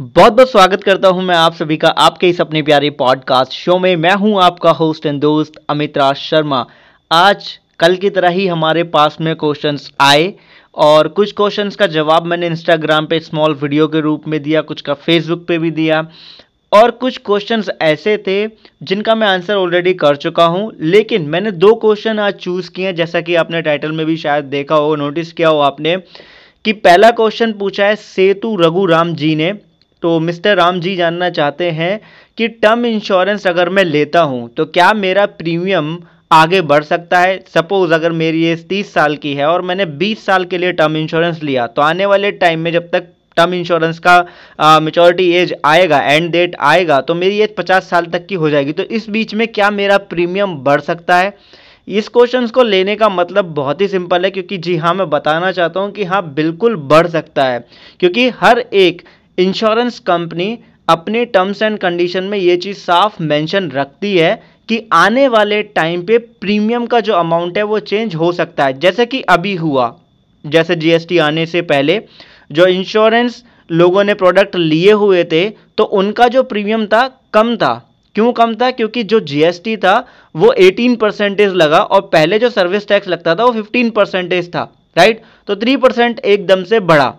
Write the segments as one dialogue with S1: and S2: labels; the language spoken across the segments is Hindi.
S1: बहुत बहुत स्वागत करता हूँ मैं आप सभी का आपके इस अपने प्यारे पॉडकास्ट शो में। मैं हूँ आपका होस्ट एंड दोस्त अमित राज शर्मा। आज, कल की तरह ही हमारे पास में क्वेश्चंस आए और कुछ क्वेश्चंस का जवाब मैंने इंस्टाग्राम पे स्मॉल वीडियो के रूप में दिया, कुछ का फेसबुक पे भी दिया और कुछ क्वेश्चंस ऐसे थे जिनका मैं आंसर ऑलरेडी कर चुका हूँ। लेकिन मैंने दो क्वेश्चन आज चूज़ किए हैं, जैसा कि आपने टाइटल में भी शायद देखा हो नोटिस किया हो आपने कि पहला क्वेश्चन पूछा है सेतु रघु राम जी ने। तो मिस्टर राम जी जानना चाहते हैं कि टर्म इंश्योरेंस अगर मैं लेता हूँ तो क्या मेरा प्रीमियम आगे बढ़ सकता है? सपोज़ अगर मेरी एज तीस साल की है और मैंने बीस साल के लिए टर्म इंश्योरेंस लिया तो आने वाले टाइम में जब तक टर्म इंश्योरेंस का मेचोरिटी एज आएगा एंड डेट आएगा तो मेरी एज पचास साल तक की हो जाएगी। तो इस बीच में क्या मेरा प्रीमियम बढ़ सकता है? इस क्वेश्चन को लेने का मतलब बहुत ही सिंपल है, क्योंकि जी हाँ मैं बताना चाहता हूँ कि हाँ बिल्कुल बढ़ सकता है, क्योंकि हर एक इंश्योरेंस कंपनी अपने टर्म्स एंड कंडीशन में ये चीज़ साफ़ मेंशन रखती है कि आने वाले टाइम पे प्रीमियम का जो अमाउंट है वो चेंज हो सकता है। जैसे कि अभी हुआ, जैसे जीएसटी आने से पहले, जो इंश्योरेंस लोगों ने प्रोडक्ट लिए हुए थे तो उनका जो प्रीमियम था, कम था। क्यों कम था? क्योंकि जो जीएसटी था, वो 18 परसेंटेज लगा और पहले जो सर्विस टैक्स लगता था, वो 15 परसेंटेज था राइट तो 3 परसेंट एकदम से बढ़ा।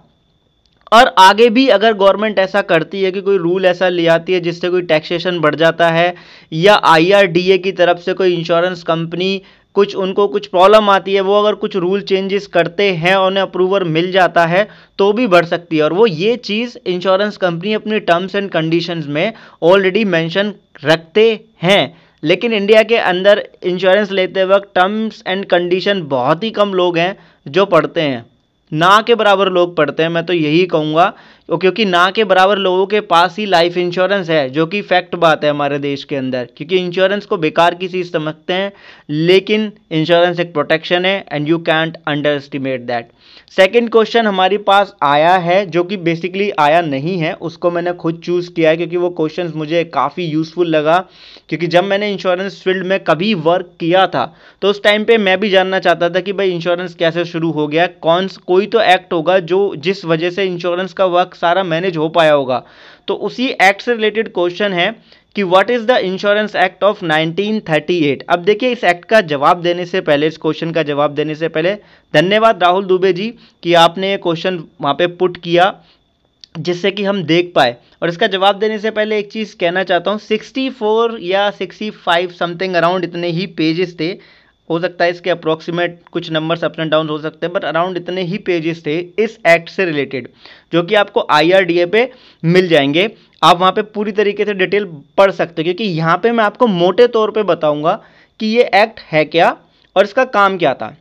S1: और आगे भी अगर गवर्नमेंट ऐसा करती है कि कोई रूल ऐसा ले आती है जिससे कोई टैक्सेशन बढ़ जाता है, या आईआरडीए की तरफ़ से कोई इंश्योरेंस कंपनी कुछ उनको कुछ प्रॉब्लम आती है, वो अगर कुछ रूल चेंजेस करते हैं और उन्हें अप्रूवर मिल जाता है तो भी बढ़ सकती है। और वो ये चीज़ इंश्योरेंस कंपनी अपनी टर्म्स एंड कंडीशंस में ऑलरेडी मेंशन रखते हैं। लेकिन इंडिया के अंदर इंश्योरेंस लेते वक्त टर्म्स एंड कंडीशन बहुत ही कम लोग हैं जो पढ़ते हैं। ना के बराबर लोग पढ़ते हैं, मैं तो यही कहूँगा क्योंकि ना के बराबर लोगों के पास ही लाइफ इंश्योरेंस है, जो कि फैक्ट बात है हमारे देश के अंदर, क्योंकि इंश्योरेंस को बेकार की चीज़ समझते हैं, लेकिन इंश्योरेंस एक प्रोटेक्शन है and you can't underestimate that second question हमारे पास आया है, जो कि बेसिकली आया नहीं है, उसको मैंने खुद चूज़ किया है, क्योंकि वो क्वेश्चन मुझे काफ़ी यूज़फुल लगा, क्योंकि जब मैंने इंश्योरेंस फ़ील्ड में कभी वर्क किया था तो उस टाइम पे मैं भी जानना चाहता था कि भाई इंश्योरेंस कैसे शुरू हो गया, कौन, कोई तो एक्ट होगा जो जिस वजह से इंश्योरेंस का वर्क सारा मैनेज हो पाया होगा। तो उसी एक्ट से रिलेटेड क्वेश्चन है कि what is the insurance act of 1938 अब देखिए इस एक्ट का जवाब देने से पहले, इस क्वेश्चन का जवाब देने से पहले, धन्यवाद राहुल दुबे जी कि आपने ये क्वेश्चन वहाँ पे पुट किया, जिससे कि हम देख पाए। और इसका जवाब देने से पहले एक चीज़ कहना चाहता हूँ 64 या 65 समथिंग अराउंड इतने ही पेजेस थे हो सकता है इसके अप्रोक्सीमेट कुछ नंबर्स अप एंड डाउन हो सकते हैं बट अराउंड इतने ही पेजेस थे इस एक्ट से रिलेटेड जो कि आपको आईआरडीए पे मिल जाएँगे। आप वहाँ पे पूरी तरीके से डिटेल पढ़ सकते हो, क्योंकि यहाँ पे मैं आपको मोटे तौर पे बताऊँगा कि ये एक्ट है क्या और इसका काम क्या था।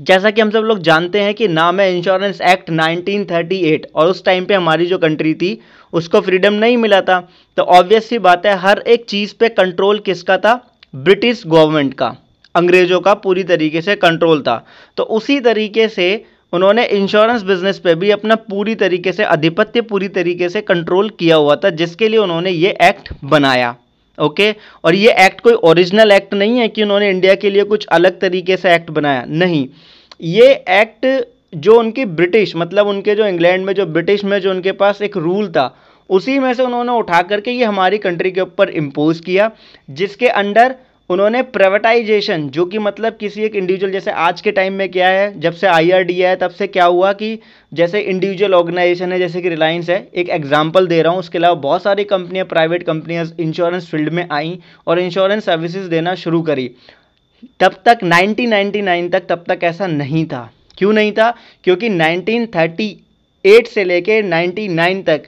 S1: जैसा कि हम सब लोग जानते हैं कि नाम है इंश्योरेंस एक्ट 1938 और उस टाइम पे हमारी जो कंट्री थी, उसको फ्रीडम नहीं मिला था। तो ऑब्वियस सी बात है, हर एक चीज़ पे कंट्रोल किसका था? ब्रिटिश गवर्नमेंट का। अंग्रेज़ों का पूरी तरीके से कंट्रोल था। तो उसी तरीके से उन्होंने इंश्योरेंस बिज़नेस पे भी अपना पूरी तरीके से आधिपत्य पूरी तरीके से कंट्रोल किया हुआ था, जिसके लिए उन्होंने ये एक्ट बनाया। ओके और ये एक्ट कोई ओरिजिनल एक्ट नहीं है कि उन्होंने इंडिया के लिए कुछ अलग तरीके से एक्ट बनाया। नहीं। ये एक्ट जो उनकी ब्रिटिश मतलब उनके जो इंग्लैंड में, जो ब्रिटिश में जो उनके पास एक रूल था, उसी में से उन्होंने उठा करके ये हमारी कंट्री के ऊपर इम्पोज किया, जिसके अंडर उन्होंने प्राइवेटाइजेशन जो कि मतलब किसी एक इंडिविजुअल जैसे आज के टाइम में क्या है, जब से आई आर डी है तब से क्या हुआ कि जैसे इंडिविजुअल ऑर्गेनाइजेशन है, जैसे कि रिलायंस है, एक एग्जांपल दे रहा हूँ, उसके अलावा बहुत सारी कंपनियाँ प्राइवेट कंपनियाँ इंश्योरेंस फ़ील्ड में आई और इंश्योरेंस सर्विसेज़ देना शुरू करी। तब तक 1999 तक, तब तक ऐसा नहीं था। क्यों नहीं था? क्योंकि 1938 से लेके 99 तक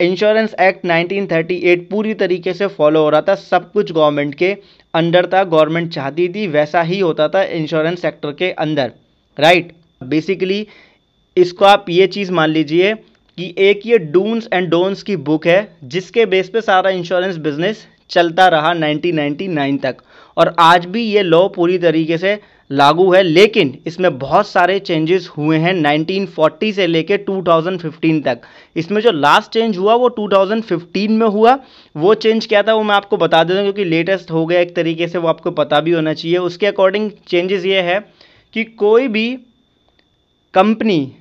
S1: इंश्योरेंस एक्ट 1938 पूरी तरीके से फॉलो हो रहा था, सब कुछ गवर्नमेंट के अंडर था, गवर्नमेंट चाहती थी, वैसा ही होता था इंश्योरेंस सेक्टर के अंदर राइट बेसिकली इसको आप ये चीज़ मान लीजिए कि एक ये डून्स एंड डोंस की बुक है, जिसके बेस पे सारा इंश्योरेंस बिज़नेस चलता रहा 1999 तक। और आज भी ये लॉ पूरी तरीके से लागू है, लेकिन इसमें बहुत सारे चेंजेस हुए हैं 1940 से लेके 2015 तक। इसमें जो लास्ट चेंज हुआ, वो 2015 में हुआ। वो चेंज क्या था, वो मैं आपको बता देता हूँ, क्योंकि लेटेस्ट हो गया एक तरीके से, वो आपको पता भी होना चाहिए। उसके अकॉर्डिंग चेंजेस ये है कि कोई भी कंपनी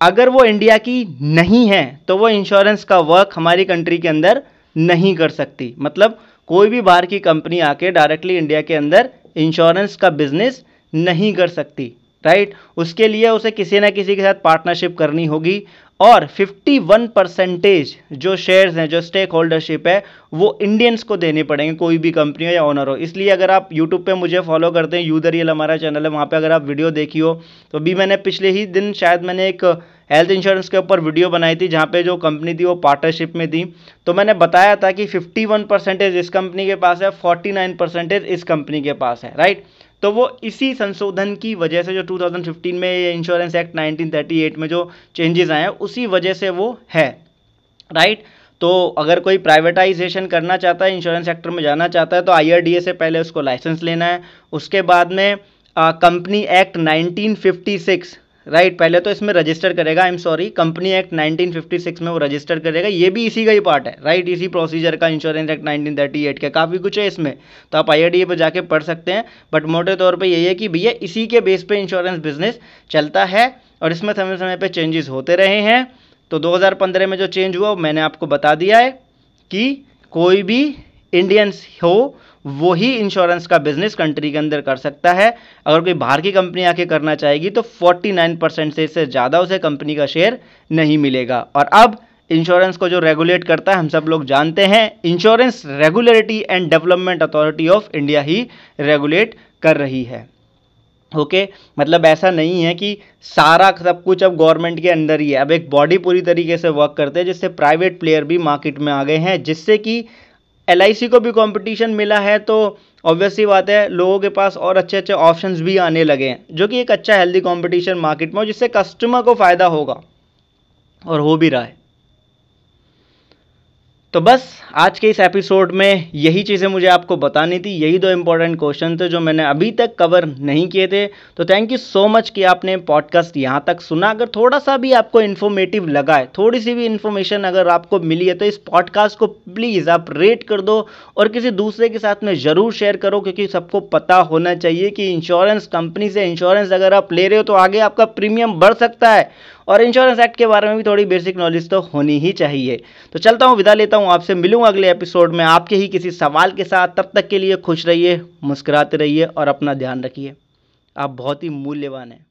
S1: अगर वो इंडिया की नहीं है तो वो इंश्योरेंस का वर्क हमारी कंट्री के अंदर नहीं कर सकती। मतलब कोई भी बाहर की कंपनी आके डायरेक्टली इंडिया के अंदर इंश्योरेंस का बिज़नेस नहीं कर सकती राइट उसके लिए उसे किसी ना किसी के साथ पार्टनरशिप करनी होगी और 51 परसेंटेज जो शेयर्स हैं, जो स्टेक होल्डरशिप है, वो इंडियंस को देने पड़ेंगे, कोई भी कंपनी हो या ओनर हो। इसलिए अगर आप यूट्यूब पे मुझे फॉलो करते हैं यूदरियल हमारा चैनल है, वहाँ पे अगर आप वीडियो देखी हो तो अभी मैंने पिछले ही दिन शायद मैंने एक हेल्थ इंश्योरेंस के ऊपर वीडियो बनाई थी, जहाँ पे जो कंपनी थी वो पार्टनरशिप में थी। तो मैंने बताया था कि 51 परसेंटेज इस कंपनी के पास है 49 परसेंटेज इस कंपनी के पास है राइट तो वो इसी संशोधन की वजह से जो 2015 में ये इंश्योरेंस एक्ट 1938 में जो चेंजेस आए हैं, उसी वजह से वो है राइट तो अगर कोई प्राइवेटाइजेशन करना चाहता है इंश्योरेंस सेक्टर में जाना चाहता है तो IRDA से पहले उसको लाइसेंस लेना है। उसके बाद में कंपनी एक्ट 1956 राइट right, पहले तो इसमें रजिस्टर करेगा I am sorry company act 1956 में वो रजिस्टर करेगा ये भी इसी का ही पार्ट है। राइट right, इसी प्रोसीजर का इंश्योरेंस एक्ट 1938 का काफ़ी कुछ है इसमें। तो आप आई पे जाके पढ़ सकते हैं बट मोटे तौर पे यही है कि भैया इसी के बेस पे इंश्योरेंस बिज़नेस चलता है और इसमें समय समय पर चेंजेस होते रहे हैं। तो दो हज़ार पंद्रह में जो चेंज हुआ मैंने आपको बता दिया है कि कोई भी इंडियंस हो वो ही इंश्योरेंस का बिज़नेस कंट्री के अंदर कर सकता है। अगर कोई बाहर की कंपनी आके करना चाहेगी तो 49 परसेंट से इससे ज़्यादा उसे कंपनी का शेयर नहीं मिलेगा। और अब इंश्योरेंस को जो रेगुलेट करता है, हम सब लोग जानते हैं insurance regulatory and development authority of India he regulate कर रही है। Okay okay? मतलब ऐसा नहीं है कि सारा सब कुछ अब गवर्नमेंट के अंदर ही है। अब एक बॉडी पूरी तरीके से वर्क करते हैं, जिससे प्राइवेट प्लेयर भी मार्केट में आ गए हैं, जिससे कि एलआईसी को भी कंपटीशन मिला है तो ऑब्वियसली बात है, लोगों के पास और अच्छे अच्छे ऑप्शन भी आने लगे हैं, जो कि एक अच्छा हेल्दी कॉम्पिटिशन मार्केट में हो, जिससे कस्टमर को फ़ायदा होगा, और हो भी रहा है। तो बस, आज के इस एपिसोड में यही चीज़ें मुझे आपको बतानी थी, यही दो इंपॉर्टेंट क्वेश्चन थे जो मैंने अभी तक कवर नहीं किए थे। तो थैंक यू सो मच कि आपने पॉडकास्ट यहाँ तक सुना। अगर थोड़ा सा भी आपको इन्फॉर्मेटिव लगा है, थोड़ी सी भी इन्फॉर्मेशन अगर आपको मिली है तो इस पॉडकास्ट को प्लीज़ आप रेट कर दो और किसी दूसरे के साथ में ज़रूर शेयर करो, क्योंकि सबको पता होना चाहिए कि इंश्योरेंस कंपनी से इंश्योरेंस अगर आप ले रहे हो तो आगे आपका प्रीमियम बढ़ सकता है। और इंश्योरेंस एक्ट के बारे में भी थोड़ी बेसिक नॉलेज तो होनी ही चाहिए। तो चलता हूँ, विदा लेता हूँ, आपसे मिलूँ अगले एपिसोड में। आपके ही किसी सवाल के साथ। तब तक के लिए खुश रहिए, मुस्कुराते रहिए और अपना ध्यान रखिए। आप बहुत ही मूल्यवान हैं।